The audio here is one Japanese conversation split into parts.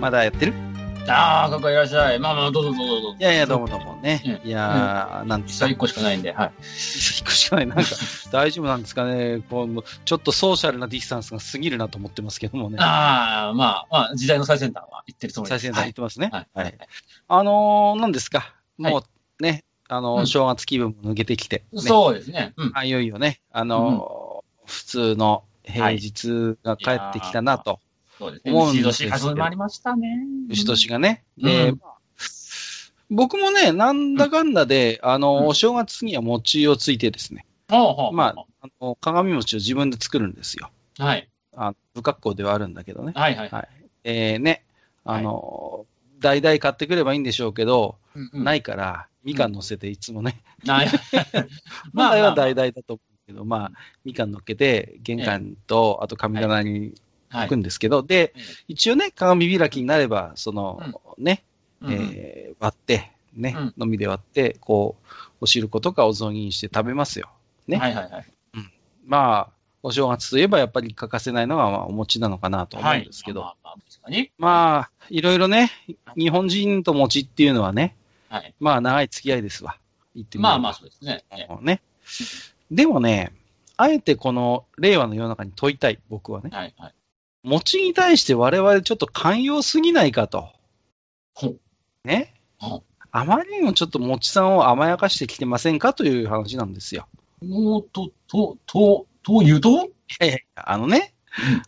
まだやってる？ああ、かっこいらっしゃい。まあまあ、どうぞどうぞどうぞ。いやいや、どうもどうもね。うんいやー、なんて実際1個しかないんで、はい。一個しかない。なんか、大丈夫なんですかね。こう、ちょっとソーシャルなディスタンスが過ぎるなと思ってますけどもね。ああ、まあ、まあ、時代の最先端は言ってるつもりです。最先端言ってますね。はい。ははいい。あのー、何ですか？もはうね、あのー、うん正月気分も抜けてきて、ね。そうですね。うん。あいよいよね、あのー普通の平日が帰ってきたなと、そうですね。牛年始まりましたね。牛年がね。うんで、うんまあ僕もね、なんだかんだで、あのー、うんお正月には餅をついてですね、ほうほうほうまあ、あの鏡餅を自分で作るんですよ。はい。あ不格好ではあるんだけどね。はいはい。はい。えー、ね、あのー、代々買ってくればいいんでしょうけど、うんうんないから、みかん乗せていつもね、はい。本来はまあ代々だと思うけど、まあ、みかん乗っけて、玄関と、あと神棚にはい置くんですけど、で、一応ね、鏡開きになれば、その、ね、うんうんえー割って、ね、のみで割って、こう、お汁粉とかお雑煮にして食べますよ。ねはいはいはい。まあ、お正月といえばやっぱり欠かせないのが、まあ、お餅なのかなと思うんですけど、まあまあ、いろいろね、日本人と餅っていうのはね、はい。まあ、長い付き合いですわ。言ってみればまあまあ、そうですね。えね。でもね、あえてこの令和の世の中に問いたい、僕はね。はいはい。餅に対して我々ちょっと寛容すぎないかと。ね？あまりにもちょっと餅さんを甘やかしてきてませんかという話なんですよ。もう、と、と、と、と言うと？いやいやいやあのね、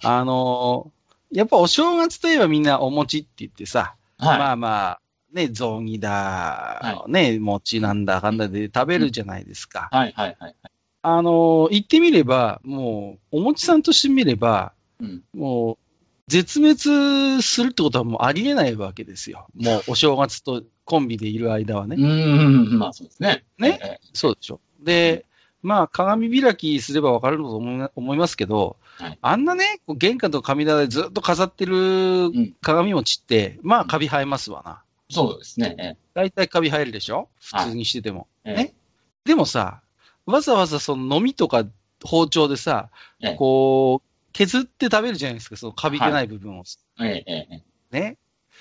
あのーやっぱお正月といえばみんなお餅って言ってさ、はい。まあまあ、ね、雑煮だ、はね、餅なんだかんだで食べるじゃないですか。はいはいはい。あのー言ってみれば、もう、お餅さんとしてみれば、うん。もう、絶滅するってことはもうありえないわけですよ。もう、お正月とコンビでいる間はね。うーん、まあそうですね。ね？えそうでしょ。で、まあ、鏡開きすればわかると思いますけど、はいあんなね、玄関と神棚でずっと飾ってるん鏡餅って、まあ、カビ生えますわな。そうですね。え大体カビ生えるでしょ？普通にしてても。えね？でもさ、わざわざその飲みとか包丁でさ、ええこう、削って食べるじゃないですか、そのカビてない部分を。えええええね。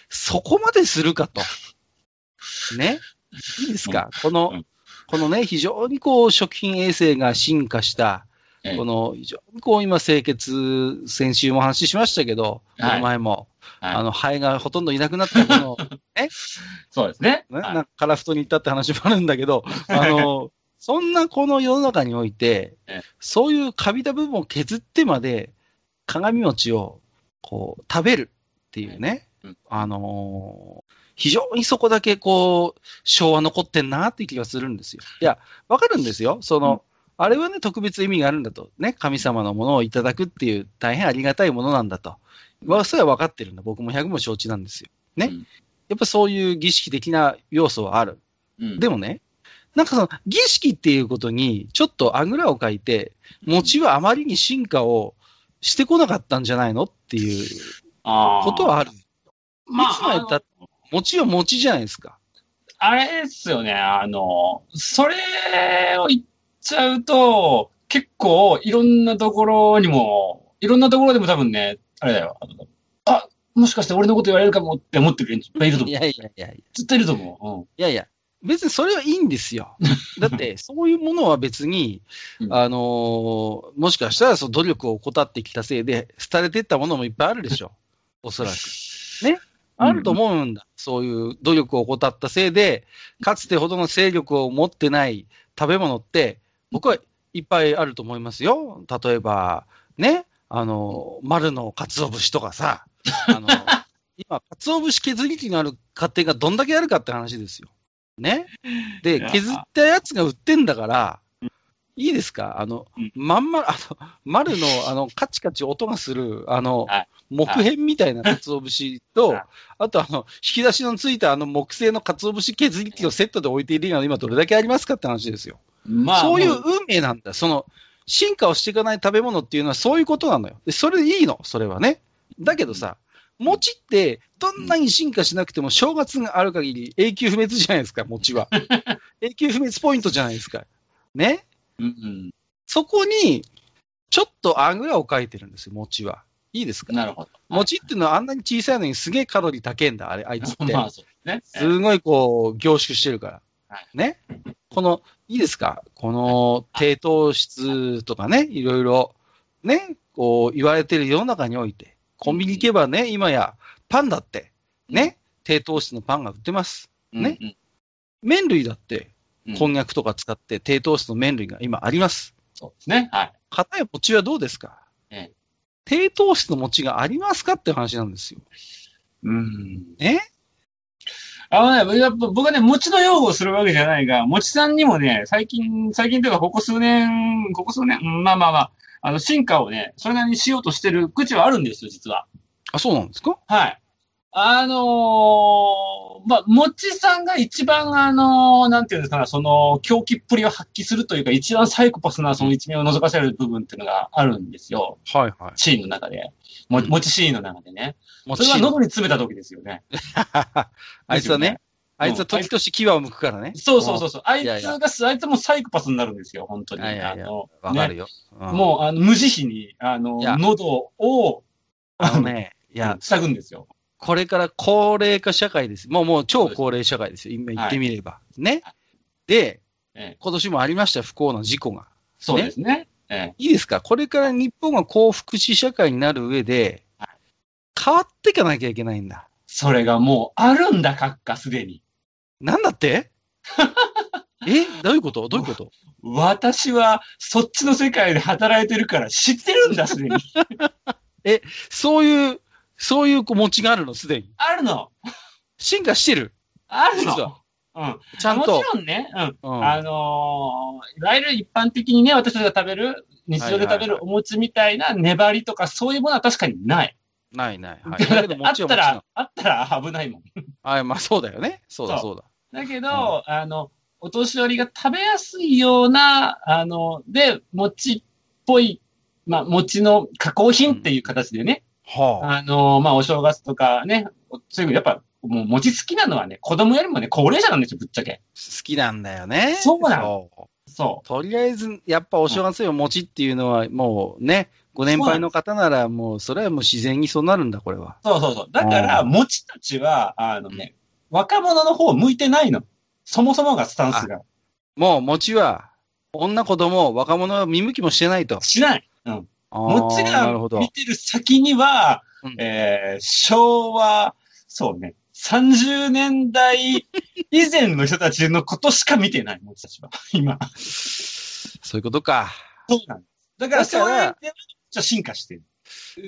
そこまでするかと。ね。いいですか、この、うん。このね、非常にこう、食品衛生が進化した、ええ。この、非常にこう、今、清潔、先週も話しましたけど、はい。この前も、はい。あの、ハエがほとんどいなくなった、この、そうですね。ね、はい。なんかカラフトに行ったって話もあるんだけど、あの、そんなこの世の中においてええ、そういうカビた部分を削ってまで、鏡餅を、こう、食べるっていうね、うんあのー非常にそこだけこう、昭和残ってんなっていう気がするんですよ。いや、わかるんですよ。その、あれはね、特別意味があるんだと。ね、神様のものをいただくっていう大変ありがたいものなんだと。まあ、それは分かってるんだ。僕も100も承知なんですよ。ね。うんやっぱそういう儀式的な要素はある。うんでもね、なんかその儀式っていうことにちょっとあぐらをかいて、餅はあまりに進化をしてこなかったんじゃないのっていうことはある。まいつまでたっあ、餅は餅じゃないですか。あれですよね、あの、それを言っちゃうと、結構いろんなところにも、いろんなところでも多分ね、あれだよ、あもしかして俺のこと言われるかもって思ってる人いっぱいいると思う。いやいやいやいや。絶対いると思いやいや、別にそれはいいんですよ。だって、そういうものは別に、うんあのーもしかしたらその努力を怠ってきたせいで、廃れていったものもいっぱいあるでしょう。おそらく。ね？あると思うんだ。そういう努力を怠ったせいで、かつてほどの勢力を持ってない食べ物って、僕はいっぱいあると思いますよ。例えば、ね、あの、丸の鰹節とかさ、あの、今、鰹節削り器のある家庭がどんだけあるかって話ですよ。ね。で削ったやつが売ってんだから、いいですか？あの、うんまんま、あの、丸の、あの、カチカチ音がする、あの、はい木片みたいな鰹節と、はいあとあの、引き出しのついたあの木製の鰹節削り器をセットで置いているのが今どれだけありますかって話ですよ。まあ、そういうも運命なんだ。その、進化をしていかない食べ物っていうのはそういうことなのよ。で、それでいいの、それはね。だけどさ、餅って、どんなに進化しなくても正月がある限り永久不滅じゃないですか、餅は。永久不滅ポイントじゃないですか。ね？うんうん。そこに、ちょっとあぐらをかいてるんですよ、餅は。いいですか？なるほど。餅っていうのはあんなに小さいのにすげえカロリー高いんだ、あれ、あいつって。まあ、そうね。すごいこう、凝縮してるから。はいね？この、いいですか？この低糖質とかね、いろいろ、ね、こう言われてる世の中において、コンビニ行けばね、今やパンだって、ね、低糖質のパンが売ってます。ねうんうん麺類だって、うんこんにゃくとか使って低糖質の麺類が今あります。そうですね。はい。片や餅はどうですか？ええ低糖質の餅がありますかって話なんですよ。うん。ねあのね、やっぱ僕はね、餅の擁護をするわけじゃないが、餅さんにもね、最近、最近というか、ここ数年、ここ数年、うんまあまあまあ、あの、進化をね、それなりにしようとしてる口はあるんですよ、実は。あ、そうなんですか？はい。あのーまあ、餅さんが一番、あのーなんていうんですかね、その、狂気っぷりを発揮するというか、一番サイコパスなその一面を覗かせる部分っていうのがあるんですよ。はいはい。シーンの中で。もうん餅シーンの中でね。そ餅れは喉に詰めた時ですよね。あいつはね、あいつはうん時々牙を剥くからね。そうそうそうそう。あいついやいやが、あいつもサイコパスになるんですよ、本当に。いやいやいやあのわかるよ。ねうんもう、あの、無慈悲に、あの喉を、あのね、いや、塞ぐんですよ。これから高齢化社会です。もうもう超高齢社会ですよ。今言ってみれば。ね。で、ええ今年もありました、不幸な事故が。そうですね。ええいいですか？これから日本が高福祉社会になる上で、変わっていかなきゃいけないんだ。それがもう、あるんだ、閣下、すでに。なんだって？え？どういうこと？どういうこと？私は、そっちの世界で働いてるから知ってるんだ、すでに。そういう、そういう持ちがあるの、すでに？あるの。進化してる？あるの。うん。もちちゃんと。ろんね、うん。うんあのーいわゆる一般的にね、私たちが食べる、日常で食べるお餅みたいな粘りとか、そういうものは確かにない。ないない。はい。だだけどもちろんら、あったら危ないもん。あ まあそうだよね。そうだそそうだ。だけど、あの、お年寄りが食べやすいような、あの、で、餅っぽい、まあ、餅の加工品っていう形でね、はあ。あの、まあ、お正月とかね、そういうやっぱ、もう餅好きなのはね、子供よりもね、高齢者なんですよ、ぶっちゃけ。好きなんだよね。そうなのそうそとりあえず、やっぱお正月よ餅っていうのは、もうね、ご年配の方なら、もう、それはもう自然にそうなるんだ、これは。う。そうそうそう。だから、うん餅たちは、あのね、若者の方向いてないの。そもそもがスタンスが。もう、餅は、女子供、若者は見向きもしてないと。しない。うん。餅が見。てる先には、うんえー、昭和、そうね、30年代 以前の人たちのことしか見てない、餅たちは。今。そういうことか。そうなんです。だから、そういうちょっと進化してる。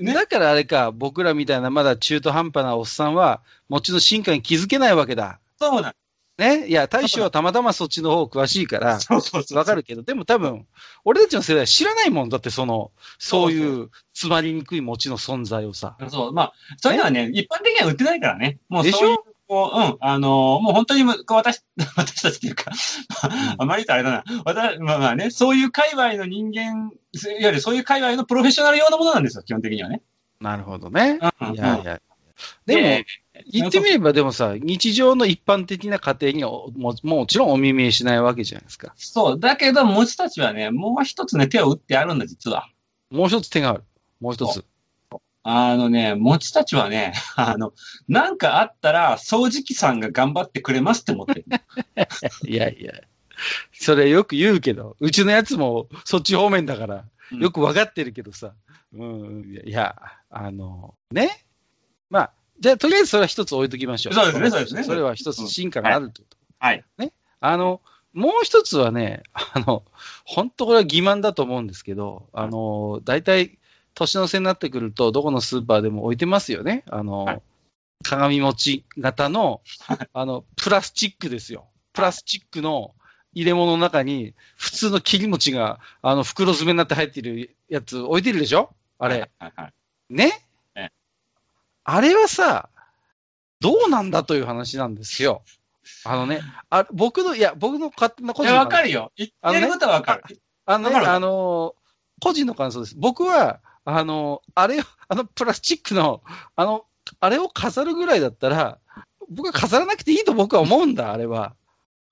ね。だからあれか、僕らみたいなまだ中途半端なおっさんは、餅の進化に気づけないわけだ。そうなんね。いや、大将はたまたまそっちの方詳しいから、そうそうそう。わかるけど、でも多分、俺たちの世代知らないもんだって、その、そういう、詰まりにくい餅の存在をさ。そう、まあ、そういうのはね、一般的には売ってないからね。もうそういう、こう、うん、あのーもう本当に私、私たちっていうか、あまりとあれだな。私、まあまあね、そういう界隈の人間、いわゆるそういう界隈のプロフェッショナル用のものなんですよ、基本的にはね。なるほどね。うんいやいや。でも、言ってみればでもさ、日常の一般的な家庭にはももちろんお耳にしないわけじゃないですか。そう。だけど、餅たちはね、もう一つね、手を打ってあるんだ、実は。もう一つ手がある。もう一つ。あのね、餅たちはね、あの、なんかあったら、掃除機さんが頑張ってくれますって思ってる。いやいや。それよく言うけど、うちのやつもそっち方面だから、うんよくわかってるけどさ。うん、いやいや、あの、ね。まあ、じゃあとりあえずそれは一つ置いときましょう。そうですねそうですねそれは一つ進化があるってこと。はい。あの、もう一つはね、あの、本当これは欺瞞だと思うんですけど、あの、大体、年の瀬になってくると、どこのスーパーでも置いてますよね。あの、はい鏡餅型の、あの、プラスチックですよ。プラスチックの入れ物の中に、普通の切り餅が、あの、袋詰めになって入ってるやつ置いてるでしょ？あれ。ね？ええあれはさ、どうなんだという話なんですよ。あのね、あ僕の、いや、僕の勝手な個いや、わかるよ。言ってることはわかる。あのね、あのー個人の感想です。僕は、あのーあれを、あのプラスチックの、あの、あれを飾るぐらいだったら、僕は飾らなくていいと僕は思うんだ、あれは。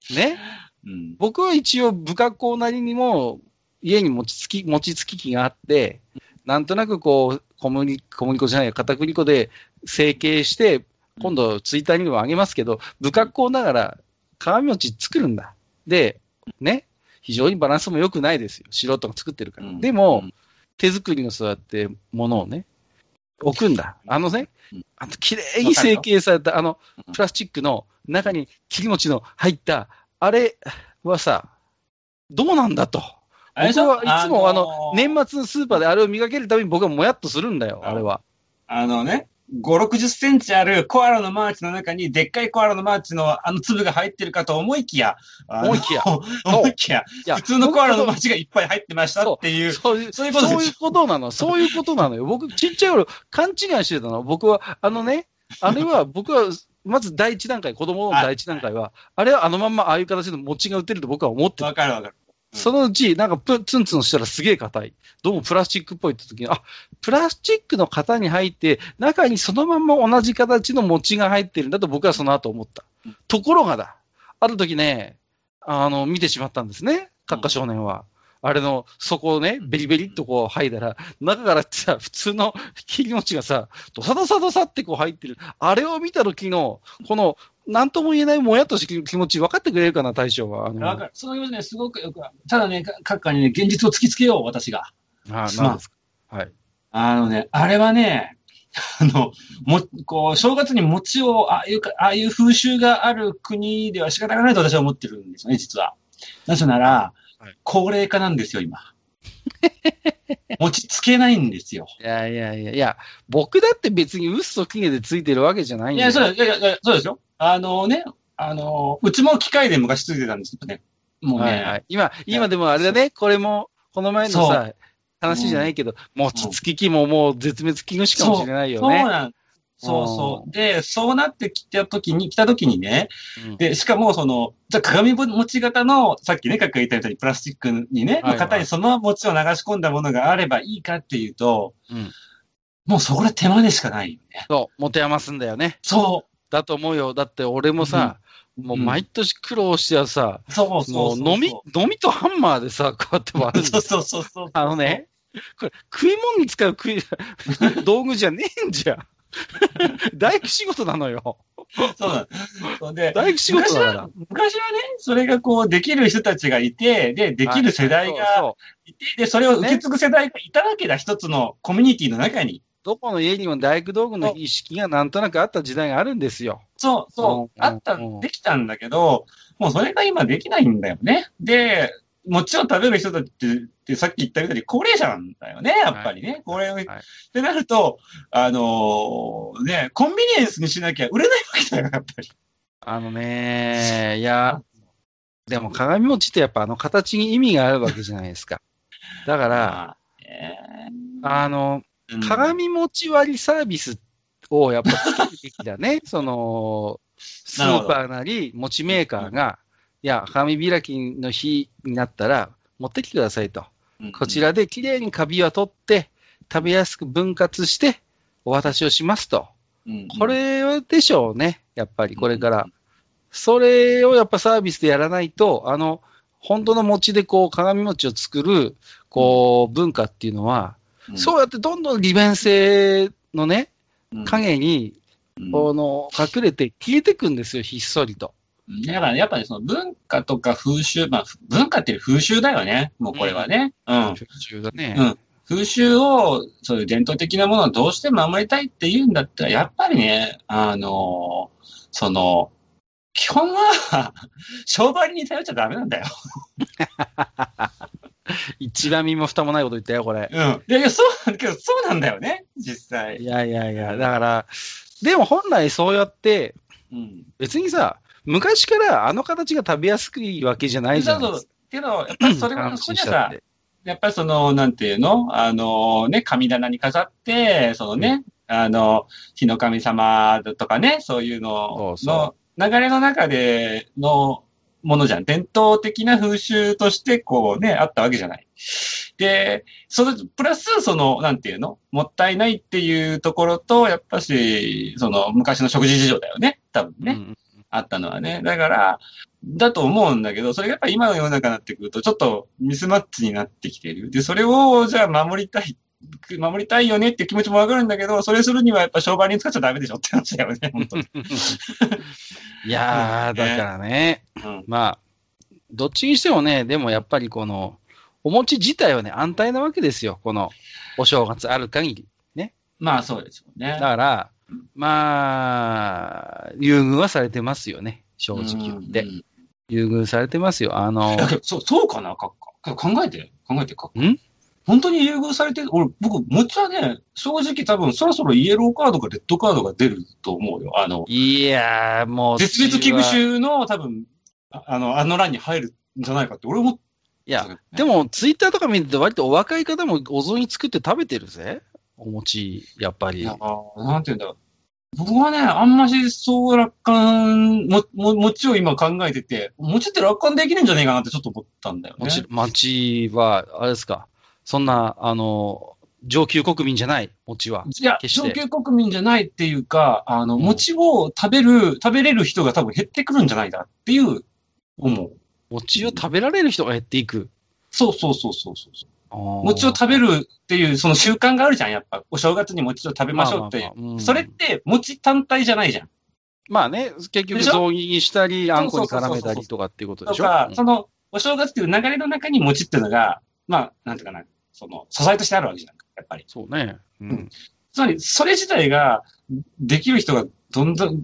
ね？うん。僕は一応、不格好なりにも、家に餅つき、餅つき機があって、なんとなくこう、小麦、小麦粉じゃないや、片栗粉で成形して、今度ツイッターにも上げますけど、不格好ながら鏡餅作るんだ。で、ね、非常にバランスも良くないですよ。素人が作ってるから。うんでも、うん手作りのそうやってものをね、置くんだ。あのねうん、あの、綺麗に成形された、あのうん、プラスチックの中に切り餅の入った、あれはさ、どうなんだと。僕はいつもあの、ー年末のスーパーであれを磨けるために僕はもやっとするんだよ、あれは。あのね、5、60センチあるコアラのマーチの中に、でっかいコアラのマーチのあの粒が入ってるかと思いきや、思いきや。思いきや、普通のコアラのマーチがいっぱい入ってましたっていう。そういう、そういうことでしょそういうことなの。そういうことなのよ。僕、ちっちゃい頃、勘違いしてたの。僕は、あのね、あれは、僕は、まず第一段階、子供の第一段階は、あれはあのまんまああいう形の餅が売ってると僕は思ってた。わかるわかる。うんそのうち、なんかプツンツンしたらすげえ硬い。どうもプラスチックっぽいって時に、あ、プラスチックの型に入って、中にそのまんま同じ形の餅が入ってるんだと僕はその後思ったうん。ところがだ、ある時ね、あの、見てしまったんですね、閣下少年は。あれの底をね、ベリベリっとこう剥いだら、中からさ、普通の切り餅がさ、ドサドサドサってこう入ってる。あれを見た時の、この、なんとも言えないもやっとした気持ち分かってくれるかな、大将は。あのわかる。その気持ちね、すごくよく。ただね、か閣下にね、現実を突きつけよう、私が。あすまんなんですか。はい。あのね、あれはね、あの、も、こう、正月に餅を、ああいうか、ああいう風習がある国では仕方がないと私は思ってるんですよね、実は。なぜならはい、高齢化なんですよ、今。餅つけないんですよ。いやいやいや、いや、僕だって別に嘘と期限でついてるわけじゃないんだよ。いや、そうです、いやそうですよ。あのね、あの、うちも機械で昔ついてたんですけどね。もうね、はいはい。今、今でもあれだね、これも、この前のそさ、話じゃないけど、餅つき機ももう絶滅危惧種かもしれないよね。そうなんそうそう。で、そうなってきたときに、来たときにね、うんで、しかも、その、じゃあ鏡持ち型の、さっきね、かっか言ったようにプラスチックにね、はいはいの型にその餅を流し込んだものがあればいいかっていうと、うんもうそこで手間でしかないよね。そう、持て余すんだよね。そだと思うよ。だって俺もさ、もう毎年苦労してはさ、う、そうそう。飲み、飲みとハンマーでさ、こうやって割るんだそうよそうそうそう。あのね、これ、食い物に使う食い 道具じゃねえんじゃん。大工仕事なのよ。そうなんそうで、大工仕事だから。昔はね、それがこう、できる人たちがいて、で、できる世代はいがいて、で、それを受け継ぐ世代がいたわけだ、一つのコミュニティの中に。どこの家にも大工道具の意識がなんとなくあった時代があるんですよ。そう、そう、うんあったうん、できたんだけど、もうそれが今できないんだよね。で、餅を食べる人たちって、さっき言ったように高齢者なんだよね、やっぱりね。高齢、はいってなると、あのーね、コンビニエンスにしなきゃ売れないわけだよ、やっぱり。あのね、いや、でも鏡餅ってやっぱあの形に意味があるわけじゃないですか。だから、あの、鏡餅割りサービスをやっぱ作るべきだね。その、スーパーなり、餅メーカーが、いや、鏡開きの日になったら、持ってきてくださいと。こち、らできれいにカビは取って、食べやすく分割して、お渡しをしますと。うんこ、れでしょうね。やっぱりこれから。それをやっぱサービスでやらないと、あの、本当の餅でこう、鏡餅を作る、こう、文化っていうのは、うん、そうやってどんどん利便性のね、うん影に、うんこの、隠れて消えてくんですよ、ひっそりと。だからやっぱりその文化とか風習、まあ文化っていう風習だよね。もうこれはね。うん。中だね。うん風習を、そういう伝統的なものをどうしても守りたいっていうんだったら、やっぱりね、あの、その、基本は、商売に頼っちゃダメなんだよ。一番身も蓋もないこと言ったよ、これ。うん。いやいや、そうなんだけど、そうなんだよね、実際。いやいやいや、だから、でも本来そうやって、うん。別にさ、昔からあの形が食べやすいわけじゃないじゃないですか。けど、やっぱりそれは、安そこにはさ。やっぱりその、なんていうのあの、ね、神棚に飾って、そのね、あの、火の神様とかね、そういうのの流れの中でのものじゃん。伝統的な風習として、こうね、あったわけじゃない。で、その、プラス、その、なんていうのもったいないっていうところと、やっぱし、その、昔の食事事情だよね。多分ね。うんあったのはね。だから、だと思うんだけど、それがやっぱ今の世の中になってくると、ちょっとミスマッチになってきている。で、それを、じゃあ守りたい。守りたいよねって気持ちもわかるんだけど、それするにはやっぱ商売に使っちゃダメでしょって話だよね、本当に。いやー、だからね、うん。まあ、どっちにしてもね、でもやっぱりこの、お餅自体はね、安泰なわけですよ。この、お正月ある限り。まあそうですよねだ。から、まあ、優遇はされてますよね。正直言って。優遇されてますよ。あの、そう、そうかな、閣下。考えて、考えて、閣下。ん？本当に優遇されてる、俺、僕、餅はね、正直多分、そろそろイエローカードかレッドカードが出ると思うよ。あの、いやー、もう、絶滅危惧い種の多分、ああの、あの欄に入るんじゃないかって、俺も、や、でも、ツイッターとか見てて、割とお若い方もお雑煮作って食べてるぜ。お餅、やっぱり。いや、なんていうんだろう。僕はね、あんましそう楽観、も、も、餅を今考えてて、餅って楽観できるんじゃねえかなってちょっと思ったんだよね。もち餅は、あれですか、そんな、あの、上級国民じゃない、餅は。いや、上級国民じゃないっていうか、あの、うん餅を食べる、食べれる人が多分減ってくるんじゃないかっていう、思う。餅を食べられる人が減っていく。そうそうそうそうそう。餅餅を食べるっていう、その習慣があるじゃん、やっぱ。お正月に餅を食べましょうってそれって、餅単体じゃないじゃん。まあね、結局、雑煮にしたり、あんこに絡めたりとかっていうことでしょ？とか、うんその、お正月っていう流れの中に餅っていうのが、まあ、なんていうかな、その、素材としてあるわけじゃん。やっぱり。そうね。ううんん。つまり、それ自体が、できる人がどんどん、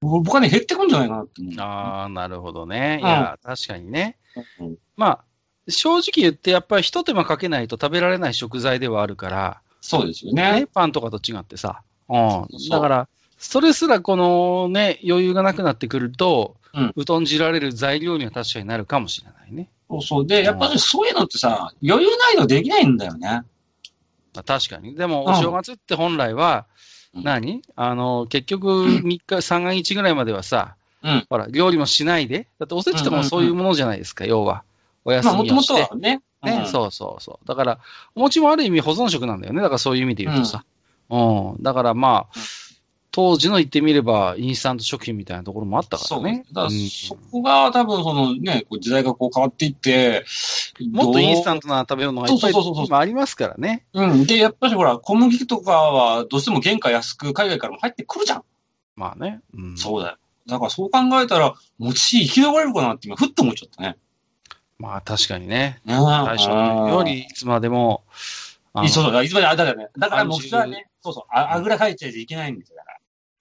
僕はね、減ってくんじゃないかなって思う。ああ、なるほどね。うんいや、確かにね。うんまあ、正直言って、やっぱり一手間かけないと食べられない食材ではあるから、そうですよね、ね。パンとかと違ってさ。うんだから、それすらこのね、余裕がなくなってくると、うん疎んじられる材料には確かになるかもしれないね。そうそう。で、やっぱりそういうのってさ、余裕ないのできないんだよね。まあ、確かに。でも、うんお正月って本来は、うん何？あの、結局、3日、三が日ぐらいまではさ、うん。ほら、料理もしないで、だっておせちとかもそういうものじゃないですか、要は。お休まあ、もともみをして。とはね。ね、うんそうそうそう。だから、お餅もある意味保存食なんだよね。だからそういう意味で言うとさ。うん。だからまあ、当時の言ってみれば、インスタント食品みたいなところもあったかそうらね。だからうんそこが多分そのね、時代がこう変わっていって、もっとインスタント。トな食べ物がいっぱいありますからね。うん。で、やっぱりほら、小麦とかはどうしても原価安く海外からも入ってくるじゃん。まあね。うん、そうだよ。だからそう考えたら、餅生き残れるかなって今、ふっと思っちゃったね。まあ確かにね。ね最初よりいつまでも、そうそう、いつまであだよね。だからもう30普通はね、そうそう、ああぐらかいちゃいけないんですよ。だ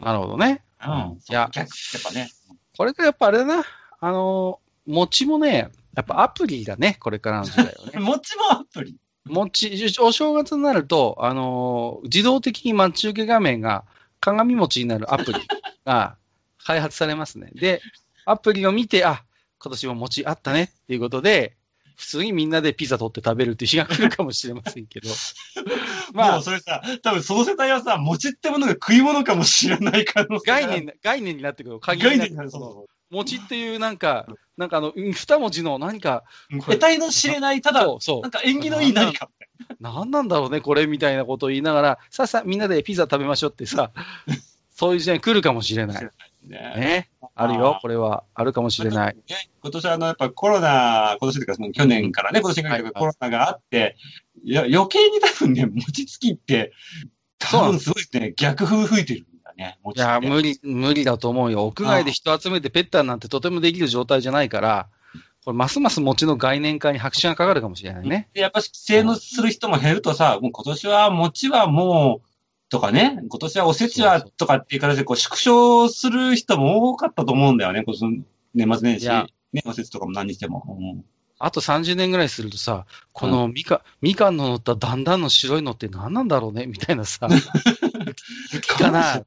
なるほどね。から。うんいや逆やっぱね。これからやっぱあれだな。あの、餅もね、やっぱアプリだね。これからの時代はね。餅もアプリ。餅、お正月になると、あのー自動的に待ち受け画面が鏡餅になるアプリが開発されますね。で、アプリを見て、あ、今年も餅あったねっていうことで、普通にみんなでピザ取って食べるっていう日が来るかもしれませんけど。まあ、それさ、多分その世代はさ、餅ってものが食い物かもしれない可能性が概念、概念になってくる。鍵概念になる。そう餅っていうなんか、なんかあの、うん二文字の何か、そう。得体の知れない、ただ、そうそうなん。か縁起のいい何か。何なんだろうね、これみたいなことを言いながら、さあさあ、みんなでピザ食べましょうってさ、そういう時代に来るかもしれない。ねね。あるよ、これは。あるかもしれない。ね今年あの、やっぱコロナ、今年というか、去年からね、今年にかけてはいコロナがあって、いや、余計に多分ね、餅つきって、多分すごいね、逆風吹いてるんだね、いや。無理、無理だと思うよ。屋外で人集めてペッターなんてとてもできる状態じゃないから、これ、ますます餅の概念化に拍手がかかるかもしれないね。でやっぱり規制のする人も減るとさ、もう今年は餅はもう、とかね、今年はおせちはとかっていう形でこう縮小する人も多かったと思うんだよね、今年の年末年始。ね、おせちとかも何にしても。うん。あと30年ぐらいするとさ、このみか、みかんの乗っただんだんの白いのって何なんだろうね？みたいなさ、雪かな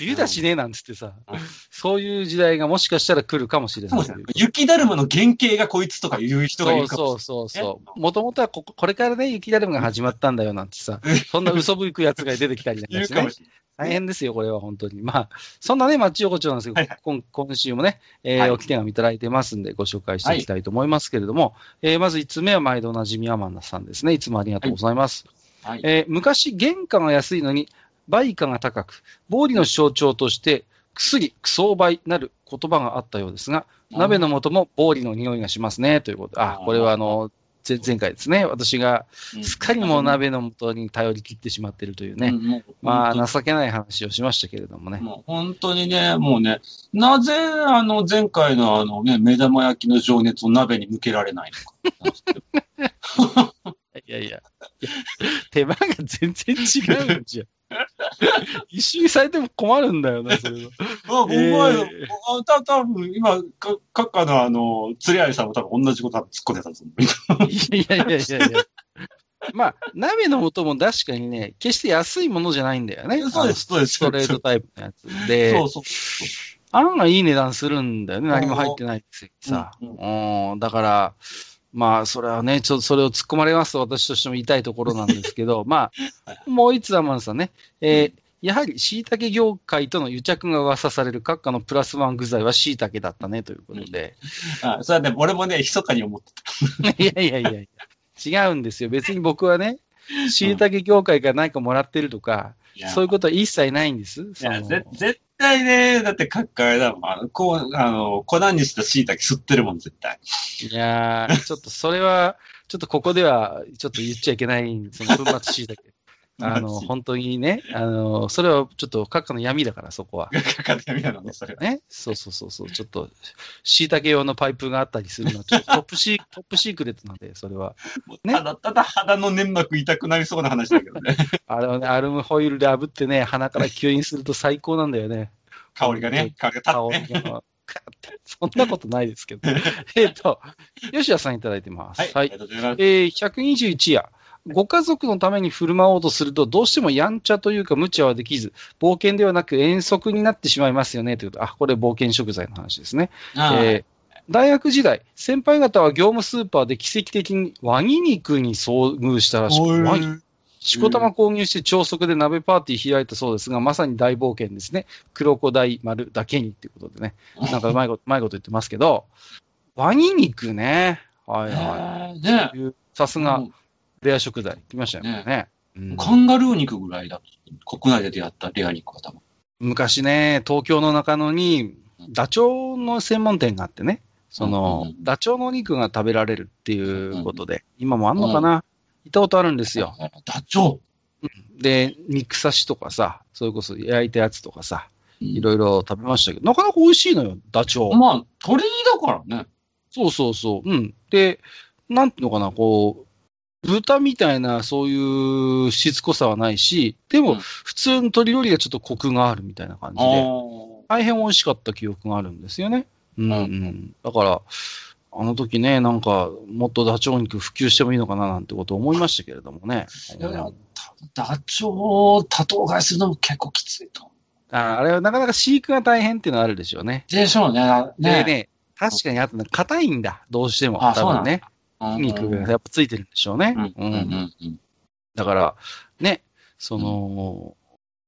冬だしね、なんつってさうん、そういう時代がもしかしたら来るかもしれないとい。雪だるまの原型がこいつとかいう人がいるかもしそうそうそうねそう。もともとはこここれからね、雪だるまが始まったんだよなんてさ、そんな嘘吹くやつが出てきたりなんれない。いかしてねるかも。しれない。大変ですよ、これは本当に。まあ、そんなね、町横丁なんですけど、はいはい今今週もね、えーはいおき手紙いただいてますんで、ご紹介していきたいと思いますけれども、えーまず1つ目は毎度おなじみアマンダさんですね。いつもありがとうございます。はい。えー昔、原価が安いのに、売価が高く、暴利の象徴として、薬、クソ倍なる言葉があったようですが、鍋の素も暴利の匂いがしますね、ということで。あ、これはあの、前前回ですね。私が、うんすっかりもう鍋の素に頼り切ってしまっているというね。うんま本あ、情けない話をしましたけれどもね。もう本当にね、もうね、なぜ、あの、前回のあのね、目玉焼きの情熱を鍋に向けられないのか。いや、いや手間が全然違うんじゃん。一緒にされても困るんだよな、それは。あ、僕は、えーあた多分今、か、閣下のあの、釣り合いさんも多分同じこと突っ込んでたと思う。いやいやいやいやいや。まあ、鍋の素も確かにね、決して安いものじゃないんだよね。そうです、そうです。ストレートタイプのやつで、そうそう。案がいい値段するんだよね。何も入ってないくせにさ。うんうん、だから、まあ、それはね、ちょっとそれを突っ込まれますと私としても言いたいところなんですけど、まあ、もう一つはまずさんね、えーやはり椎茸業界との癒着が噂される閣下のプラスワン具材は椎茸だったねということで。あそれはね、俺もね、密かに思ってた。いやいやいや違うんですよ。別に僕はね、椎茸業界から何かもらってるとか、そういうことは一切ないんです。いや、絶対ね、だって閣下あれだもん。あの、こう、あの、粉にした椎茸吸ってるもん、絶対。いやー、ちょっとそれは、ちょっとここではちょっと言っちゃいけない、その粉末椎茸。あの、本当にね、あの、それはちょっと閣下の闇だから、そこは。閣下の闇なの？ね、それは。ね？そうそうそうそう。ちょっと、椎茸用のパイプがあったりするのは、ちょっと トップシー、トップシークレットなんで、それは。ね？ただ、ただ肌の粘膜痛くなりそうな話だけどね。あれはね、アルミホイルで炙ってね、鼻から吸引すると最高なんだよね。香りがね、香りが香立ってそんなことないですけど。えっと、吉田さんいただいてます。はい。ありがとうございます。えー、121夜。ご家族のために振る舞おうとすると、どうしてもやんちゃというか無茶はできず、冒険ではなく遠足になってしまいますよね。ということあ、これ冒険食材の話ですね。大学時代、先輩方は業務スーパーで奇跡的にワニ肉に遭遇したらしく、ワニ、しこたま購入して朝食で鍋パーティー開いたそうですが、まさに大冒険ですね。クロコダイ丸だけにっていうことでね。なんかうまいこと、うまいこと言ってますけど、ワニ肉ね。はいはい。いうさすが、レア食材。来ましたよね。ねうんカンガルー肉ぐらいだ。国内で出会ったレア肉は多分。昔ね、東京の中野に、ダチョウの専門店があってね、その、うんうんダチョウのお肉が食べられるっていうことで、今もあんのかな、行ったことあるんですよ。ダチョウ。で、肉刺しとかさ、それこそ焼いたやつとかさ、いいろいろ食べましたけど、なかなか美味しいのよ、ダチョウ。まあ、鳥だからね。そうそうそう。うん。で、なんていうのかな、こう、豚みたいな、そういうしつこさはないし、でも、うん普通の鶏よりはちょっとコクがあるみたいな感じあで、ー大変美味しかった記憶があるんですよね。うん、ううんん。だから、あの時ね、なんか、もっとダチョウ肉普及してもいいのかななんてことを思いましたけれどもね。いやいやダチョウを多頭飼いするのも結構きついと。ああれはなかなか飼育が大変っていうのはあるでしょうね。でしょうね。ねでね、確かにあとね、硬いんだ、どうしても。あ多分ね。うん肉がやっぱついてるんでしょうね。うんうんうんうん。だから、ね、その、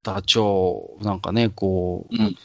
ダチョウ、なんかね、こう、うん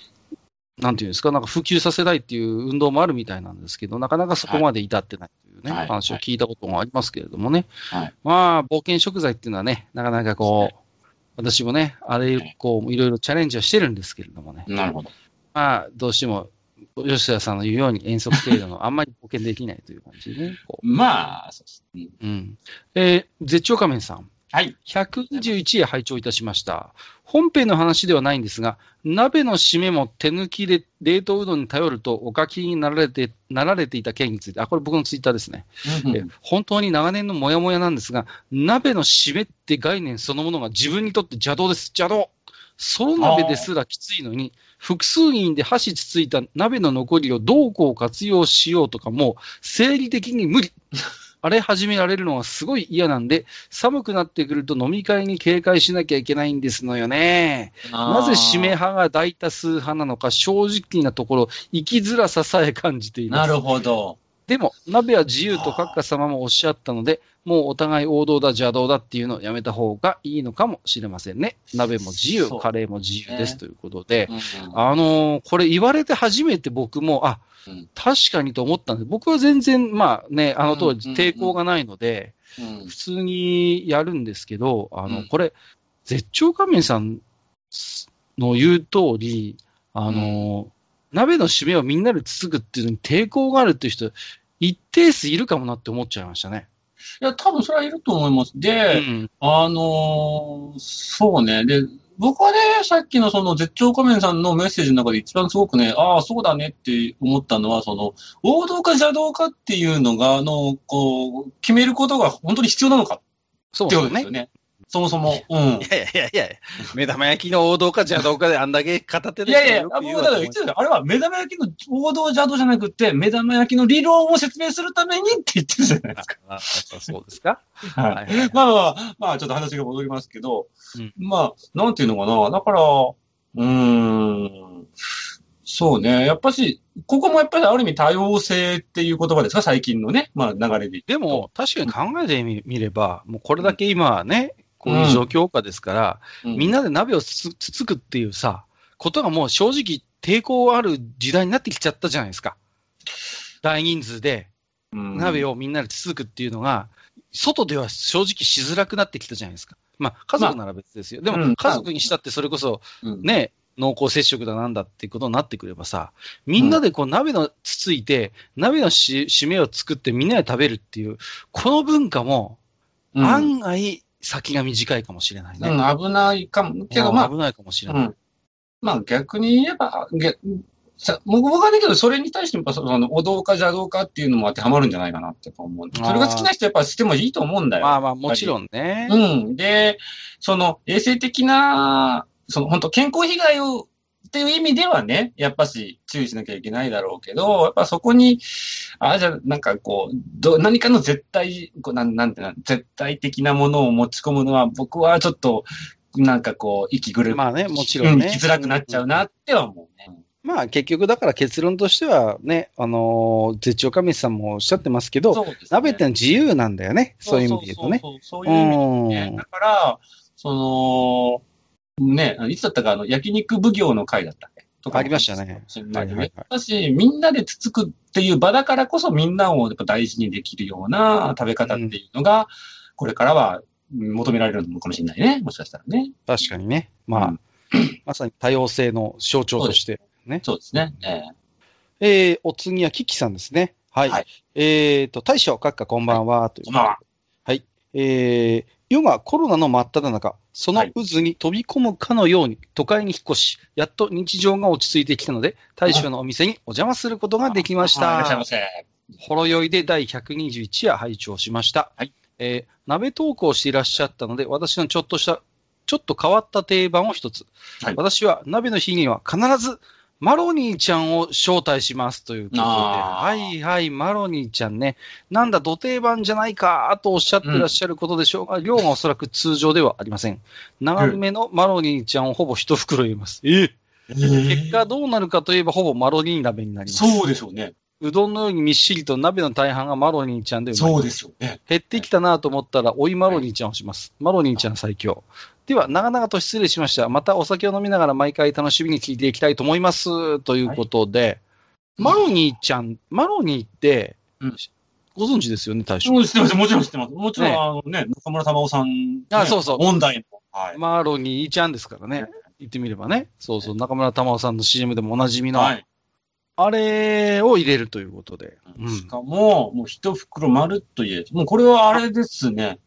なんていうんですか、なんか普及させたいっていう運動もあるみたいなんですけど、なかなかそこまで至ってないというね、はい話を聞いたこともありますけれどもね。はいまあ、冒険食材っていうのはね、なかなかこう、私もね、あれ、こう、いろいろチャレンジはしてるんですけれどもね。なるほど。まあ、どうしても、吉田さんの言うように遠足程度のあんまり冒険できないという感じでね。こまあ、そうですね。ううん。えー絶頂仮面さん。はい。121へ拝聴いたしました。本編の話ではないんですが、鍋の締めも手抜きで冷凍うどんに頼るとお書きになられて、なられていた件について、あ、これ僕のツイッターですね。え本当に長年のモヤモヤなんですが、鍋の締めって概念そのものが自分にとって邪道です。邪道ソロ鍋ですらきついのに、複数人で箸つついた鍋の残りをどうこう活用しようとかもう生理的に無理。荒れ始められるのがすごい嫌なんで、寒くなってくると飲み会に警戒しなきゃいけないんですのよね。なぜ指名派が大多数派なのか、正直なところ、生きづらささえ感じています。なるほど。でも、鍋は自由と閣下様もおっしゃったので、もうお互い王道だ、邪道だっていうのをやめた方がいいのかもしれませんね。鍋も自由カレーも自由です、ね。ということで、うん。あのーこれ言われて初めて僕も、あ、うん。確かにと思ったんで、僕は全然、まあね、あの当時うん抵抗がないので、うん。普通にやるんですけど、あの、うん。これ、絶頂仮面さんの言う通り、あの、鍋の締めをみんなでつつくっていうのに抵抗があるっていう人、一定数いるかもなって思っちゃいましたね。いや、多分それはいると思います。うで、ん。あのーそうね。で、僕はね、さっきのその絶頂仮面さんのメッセージの中で一番すごくね、ああ、そうだねって思ったのは、その、王道か邪道かっていうのが、あの、こう、決めることが本当に必要なのかってことですよ。ね。そもそも。うん。いやいやいやいや、目玉焼きの王道か邪道かであんだけ片手でいやいや、僕だから言ってたよあれは目玉焼きの王道邪道じゃなくて、目玉焼きの理論を説明するためにって言ってるじゃないですか。ああそうですか？はいはいはいまあまあ、まあちょっと話が戻りますけど、うんまあ、なんていうのかな。だから、うーん、そうね。やっぱし、ここもやっぱりある意味多様性っていう言葉ですか？最近のね、まあ流れで。でも、確かに考えてみみれば、もうこれだけ今はね、こういう状況下ですから、みんな、なで鍋をつつつつくっていうさ、ことがもう正直抵抗ある時代になってきちゃったじゃないですか。大人数でうん。鍋をみんなでつつくっていうのが、外では正直しづらくなってきたじゃないですか。まあ、家族なら別ですよ。でうん。も、家族にしたってそれこそ、うん。ね、濃厚接触だなんだっていうことになってくればさ、みんなでこう鍋のつついて、鍋のし締めを作ってみんなで食べるっていう、この文化もうん。案外先が短いかもしれないね。うん、危ないかも。けど、まあ危、ないかもしれない。うん。まあ逆に言えば、げさ僕僕はだけど、それに対してやっぱその、お道か邪道かっていうのも当てはまるんじゃないかなって思う。それが好きな人やっぱしてもいいと思うんだよ。まあまあ、もちろんね。うん。で、その衛生的な、その本当健康被害を、っていう意味ではね、やっぱし注意しなきゃいけないだろうけど、やっぱそこに、ああ、じゃあなんかこう、ど何かの絶対、こうなんなんていうの、絶対的なものを持ち込むのは、僕はちょっと、なんかこう、息苦まあね、もちろんね。うん生きづらくなっちゃうなっては思うね。まあ結局だから結論としてはね、あのー絶頂神さんもおっしゃってますけど、ね鍋ってのは自由なんだよね。そういう意味で言うとね。そういう意味でうんね。だから、その、ね、いつだったか、あの、焼肉奉行の会だったっけとかありましたねはいはいはいだし、みんなでつつくっていう場だからこそ、みんなをやっぱ大事にできるような食べ方っていうのが、これからはうん求められるのかもしれないね。もしかしたらね。確かにね。まあ、うんまさに多様性の象徴として。そうですね。ええー、お次はキキさんですね。はい。はいえっ、と、大将、閣下こんばんは。というこんばんは。はい。えー、世がコロナの真っ只中、その渦に飛び込むかのように都会に引っ越し、やっと日常が落ち着いてきたので、大将のお店にお邪魔することができましえはいいらっしゃいたま。せ。ほろ酔いで第121夜拝聴しました。はいえー鍋トークをしていらっしゃったので、私のちょっとした、ちょっと変わった定番を一つ。はい私は鍋の日には必ず、マロニーちゃんを招待しますということで、はいはい、マロニーちゃんね、なんだ、土定番じゃないかとおっしゃってらっしゃることでしょうが、量がおそらく通常ではありません。長めのマロニーちゃんをほぼ一袋入れます。ええ結果どうなるかといえば、ほぼマロニー鍋になります。そうでしょうね。うどんのようにみっしりと鍋の大半がマロニーちゃんでそうでしょうね。減ってきたなと思ったら、追いマロニーちゃんをします。マロニーちゃん最強。では、長々と失礼しました。またお酒を飲みながら毎回楽しみに聞いていきたいと思います。ということで、マロニーちゃん、マロニーって、うんご存知ですよね、大将？も知ってます。もちろん知ってます。もちろん、ねあのね、中村玉緒さん、ね。あそうそう問題の。はい。マロニーちゃんですからね。言ってみればね。そうそう、中村玉緒さんの CM でもおなじみの、はい。あれを入れるということで。うんしかも、もう一袋まるっと入れて、もうこれはあれですね。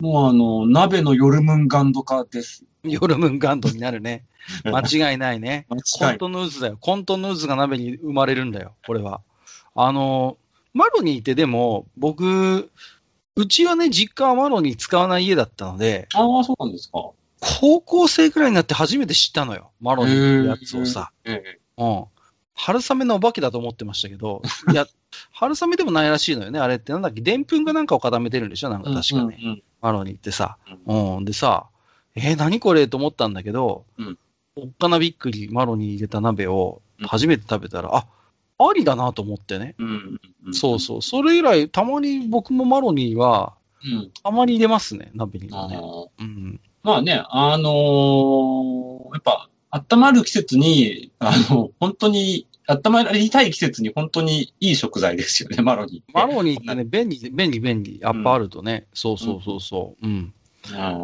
もうあの、鍋のヨルムンガンド化です。ヨルムンガンドになるね。間違いないね。間コン違い。トヌーズだよ。コントヌーズが鍋に生まれるんだよ、これは。あの、マロニーってでも、僕、うちはね、実家はマロニー使わない家だったので、ああ、そうなんですか。高校生くらいになって初めて知ったのよ。マロニーってやつをさ。ええ。うん。春雨のお化けだと思ってましたけど、いや、春雨でもないらしいのよね、あれって。なんだっけ、でんぷんがなんかを固めてるんでしょ？なんか確かね。うんうんマロニーってさ。うん。でさ、えー、何これ？と思ったんだけど、うんおっかなびっくりマロニー入れた鍋をうん初めて食べたら、あ、ありだなと思ってね。うんうんうんそうそう。それ以来、たまに僕もマロニーは、うん。たまに入れますね、鍋にあはね。ーうん。まあね、あのーやっぱ、温まる季節に、あの、本当に、温まりたい季節に本当にいい食材ですよね、マロニー。マロニーってね、便利で、便利、便利。やっぱあるとね。そうそうそうそう。うん。うん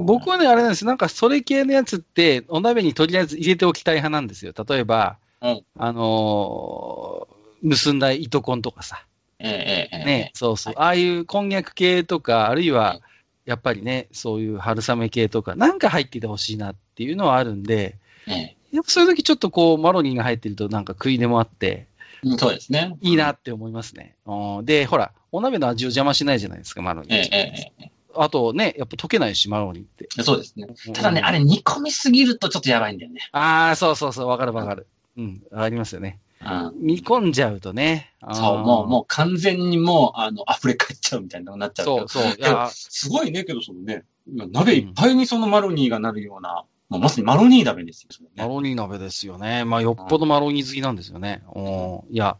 僕はね、あれなんですなんかそれ系のやつって、お鍋にとりあえず入れておきたい派なんですよ。例えば、うんあのー結んだ糸こんとかさ。ええええええね、そうそう。はいああいうこんにゃく系とか、あるいは、はいやっぱりね、そういう春雨系とか、なんか入っててほしいなっていうのはあるんで、ええやっぱそういう時ちょっとこう、マロニーが入ってるとなんか食いでもあって、うんそうですね。いいなって思いますね。うんで、ほら、お鍋の味を邪魔しないじゃないですか、マロニー。えええええあとね、やっぱ溶けないし、マロニーって。えそうですね。ただね、あれ煮込みすぎるとちょっとやばいんだよね。ああ、そうそうそう、わかるわかる。うん、ありますよね。うん。煮込んじゃうとね。そう、もう、う。もう完全にもう、あの、溢れ返っちゃうみたいなのになっちゃう。そうそう。いや、すごいね、けど、そのね、鍋いっぱいにそのマロニーがなるような、もうまさにマロニー鍋ですよ、ね。マロニー鍋ですよね。まあ、よっぽどマロニー好きなんですよね。うん。いや、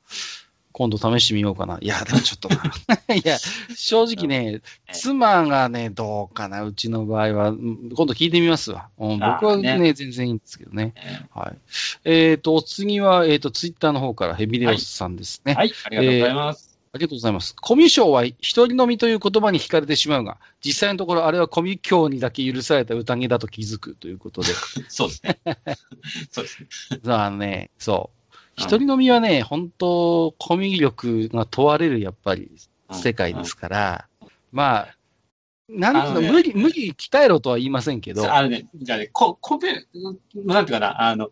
今度試してみようかな。いや、でもちょっとな。いや、正直ね、妻がね、どうかな、うちの場合は。うん今度聞いてみますわ。うん、あー僕はねね全然いいんですけどね。えはい。えっ、と、お次は、えっ、と、ツイッターの方からヘビレオスさんですね。えはい、ありがとうございます。ありがとうございます。コミュ障は一人飲みという言葉に惹かれてしまうが、実際のところあれはコミュ教にだけ許された宴だと気づくということで。そうですね。そうですね。あのね、そう。うん一人飲みはね、本当コミュ力が問われる、やっぱり、うん世界ですから、まあ、なんていうの、無理、無理鍛えろとは言いませんけど、あのね、じゃあね、こ、コミュ、なんていうかな、あの、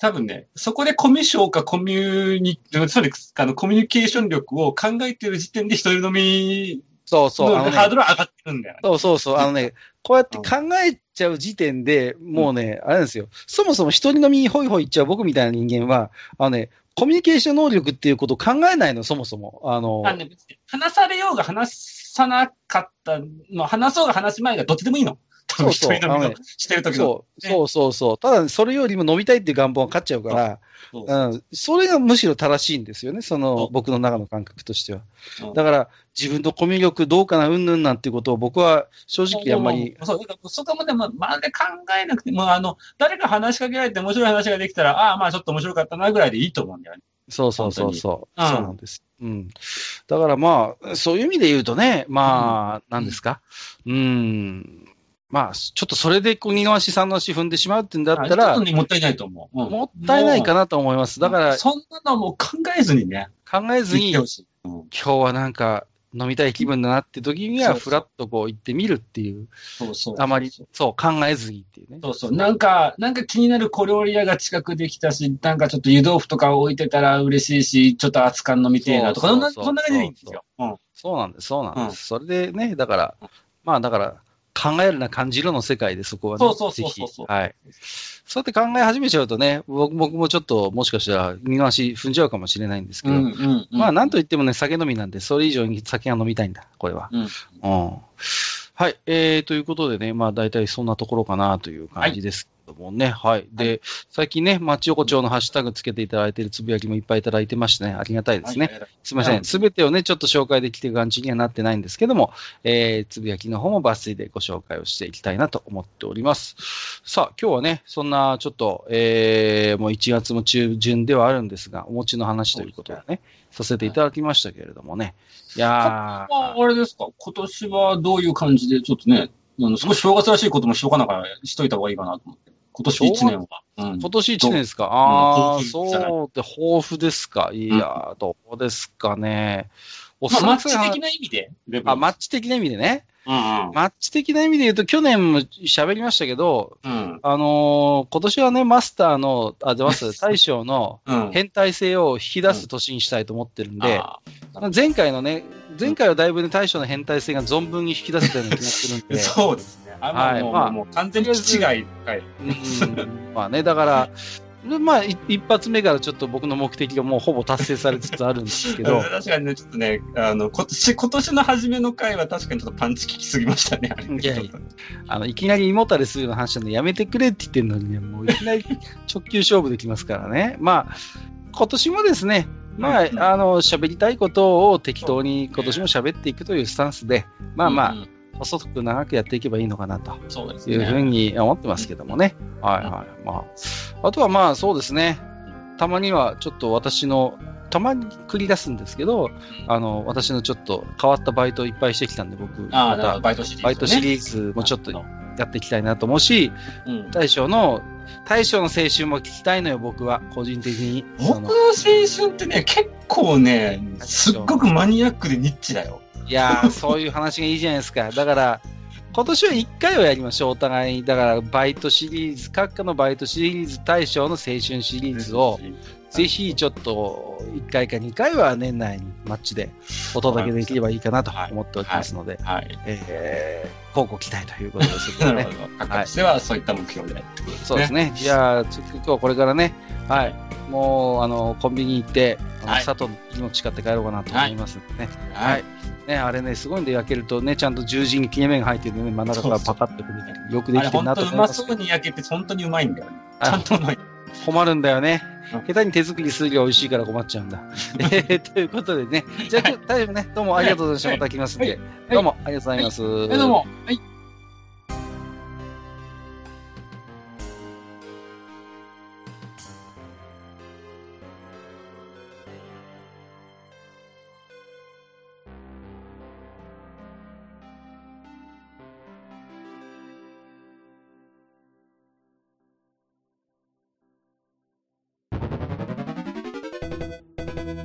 多分ね、そこでコミュ障かコミュニ、それ、あの、コミュニケーション力を考えてる時点で一人飲みそうそう、あののね、ハードルは上がってるんだよね。そうそうそう、あのね、こうやって考えちゃう時点で、もうね、あれなんですよ、そもそも一人飲みホイホイ言っちゃう僕みたいな人間は、あのね、コミュニケーション能力っていうことを考えないの、そもそも。あの、あのね話されようが話さなかった、まあ、話そうが話す前がどっちでもいいの。多分一そうそう。あのね人飲みのしてる時の。そう、ねそうそうそう。ただ、それよりも飲みたいっていう願望が勝っちゃうから、そう。うん、それがむしろ正しいんですよね、そそのう。僕の中の感覚としては。う。ん。だから、自分のコミュ力どうかな、うんぬんなんていうことを僕は正直あんまり、そう、だからそこまでままで考えなくても、あの、誰か話しかけられて面白い話ができたら、ああ、まあちょっと面白かったなぐらいでいいと思うんだよね。そうそうそうそう、そうなんです。うん。だからまあ、そういう意味で言うとね、まあ、なんですか、うん、まあ、ちょっとそれでこう、二の足三の足踏んでしまうってんだったあちょらっと、ね、もったいないと思う。うんもったいないかなと思います。だから、そんなのもう考えずにね、考えずに。うん日はなんか、飲みたい気分だなって時には、ふらっとこう行ってみるっていう、そうそう。あまりそう、考えずにっていうね。そうそう。なんか、なんか気になる小料理屋が近くできたし、なんかちょっと湯豆腐とか置いてたら嬉しいし、ちょっと熱燗飲みてえなとか、そんな感じでいいんですよ。うん。そうなんです、そうなんです。それでね、だから、まあだから、考えるな感じるの世界でそこはね、そうそうそうそうぜひはい。そうやって考え始めちゃうとね、僕僕もちょっともしかしたら二の足踏んじゃうかもしれないんですけど、うんうんうん。まあなんといってもね、酒飲みなんで、それ以上に酒が飲みたいんだ、これは。うん。うん。はい、えー、ということでね、まあ大体そんなところかなという感じですけどもね、はい。で、最近ね、町横丁のハッシュタグつけていただいているつぶやきもいっぱいいただいてましてね、ありがたいですね。はい。すみませ。うんんすべてをね、ちょっと紹介できている感じにはなってないんですけども、えー、つぶやきの方も抜粋でご紹介をしていきたいなと思っております。さあ、今日はね、そんなちょっと、えー、もう1月も中旬ではあるんですが、お餅の話ということでね、させていただきましたけれどもね。いやまあ、れですか、今年はどういう感じで、ちょっとね、あの少し正月らしいこともしとかながらしといた方がいいかなと思って。今年1年は。うん。今年1年ですか？ああ、そうで、抱負ですか？いやー、どうですかね。おまあ、マッそらくチ的な意味で。あ、マッチ的な意味でね。うんうん。マッチ的な意味で言うと、去年も喋りましたけど、うん。あのー今年はね、マスターの、あ、じゃあマスター、大将のうん。変態性を引き出す年にしたいと思ってるんで、あ前回のね、前回はだいぶね、大将の変態性が存分に引き出せたような気がするんーで、そうですね。あ、まあ、もう、はいまあもう完全に気違い。はい。うん。まあね、だから、で、まあ、い一発目からちょっと僕の目的がもうほぼ達成されつつあるんですけど、確かにね、ちょっとね、あの、今年、今年の初めの回は確かにちょっとパンチ効きすぎましたね、あれ。ねいやいや。あの、いきなり胃もたれするような話なんでやめてくれって言ってるのにね、もういきなり直球勝負できますからね。まあ、今年もですね、まあ、うん。あの、喋りたいことを適当に今年も喋っていくというスタンスで、まあまあ、うんうん細く長くやっていけばいいのかなというふうね。に思ってますけどもね。はいはい。まあ、あとはまあそうですね。たまにはちょっと私の、たまに繰り出すんですけど、あの、私のちょっと変わったバイトをいっぱいしてきたんで、僕、またバイトシリーズ、ね。バイトシリーズもちょっとやっていきたいなと思うし、うん。大将の、大将の青春も聞きたいのよ、僕は、個人的に。僕の青春ってね、結構ね、すっごくマニアックでニッチだよ。いやー、そういう話がいいじゃないですか。だから、今年は1回はやりましょう、お互いに。だから、バイトシリーズ、各家のバイトシリーズ大賞の青春シリーズを、ぜひちょっと1回か2回は年内にマッチでお届けできればいいかなと思っておりますので、はい。えー、交互期待ということですけどね。各家としてはそういった目標でやってくる、そうです。ね。じゃあ、ちょっと今日これからね、はい、もう、あの、コンビニ行って、あのはい佐藤の気持ち買って帰ろうかなと思いますんでね。は。はいい。ね、あれね、すごいんで焼けるとね、ちゃんと十字に切れ目が入ってるね、真ん中からパカッとくるよくできてるなと本当う思います。まそうに焼けて本当にうまいんだよね。ちゃんとうまい。困るんだよねうん。下手に手作りするより美味しいから困っちゃうんだ。えーということでね、じゃあ、大丈夫ね、どうもありがとうございました。はいまた来ますんで、はいどうもありがとうございます。え、どうも。はい。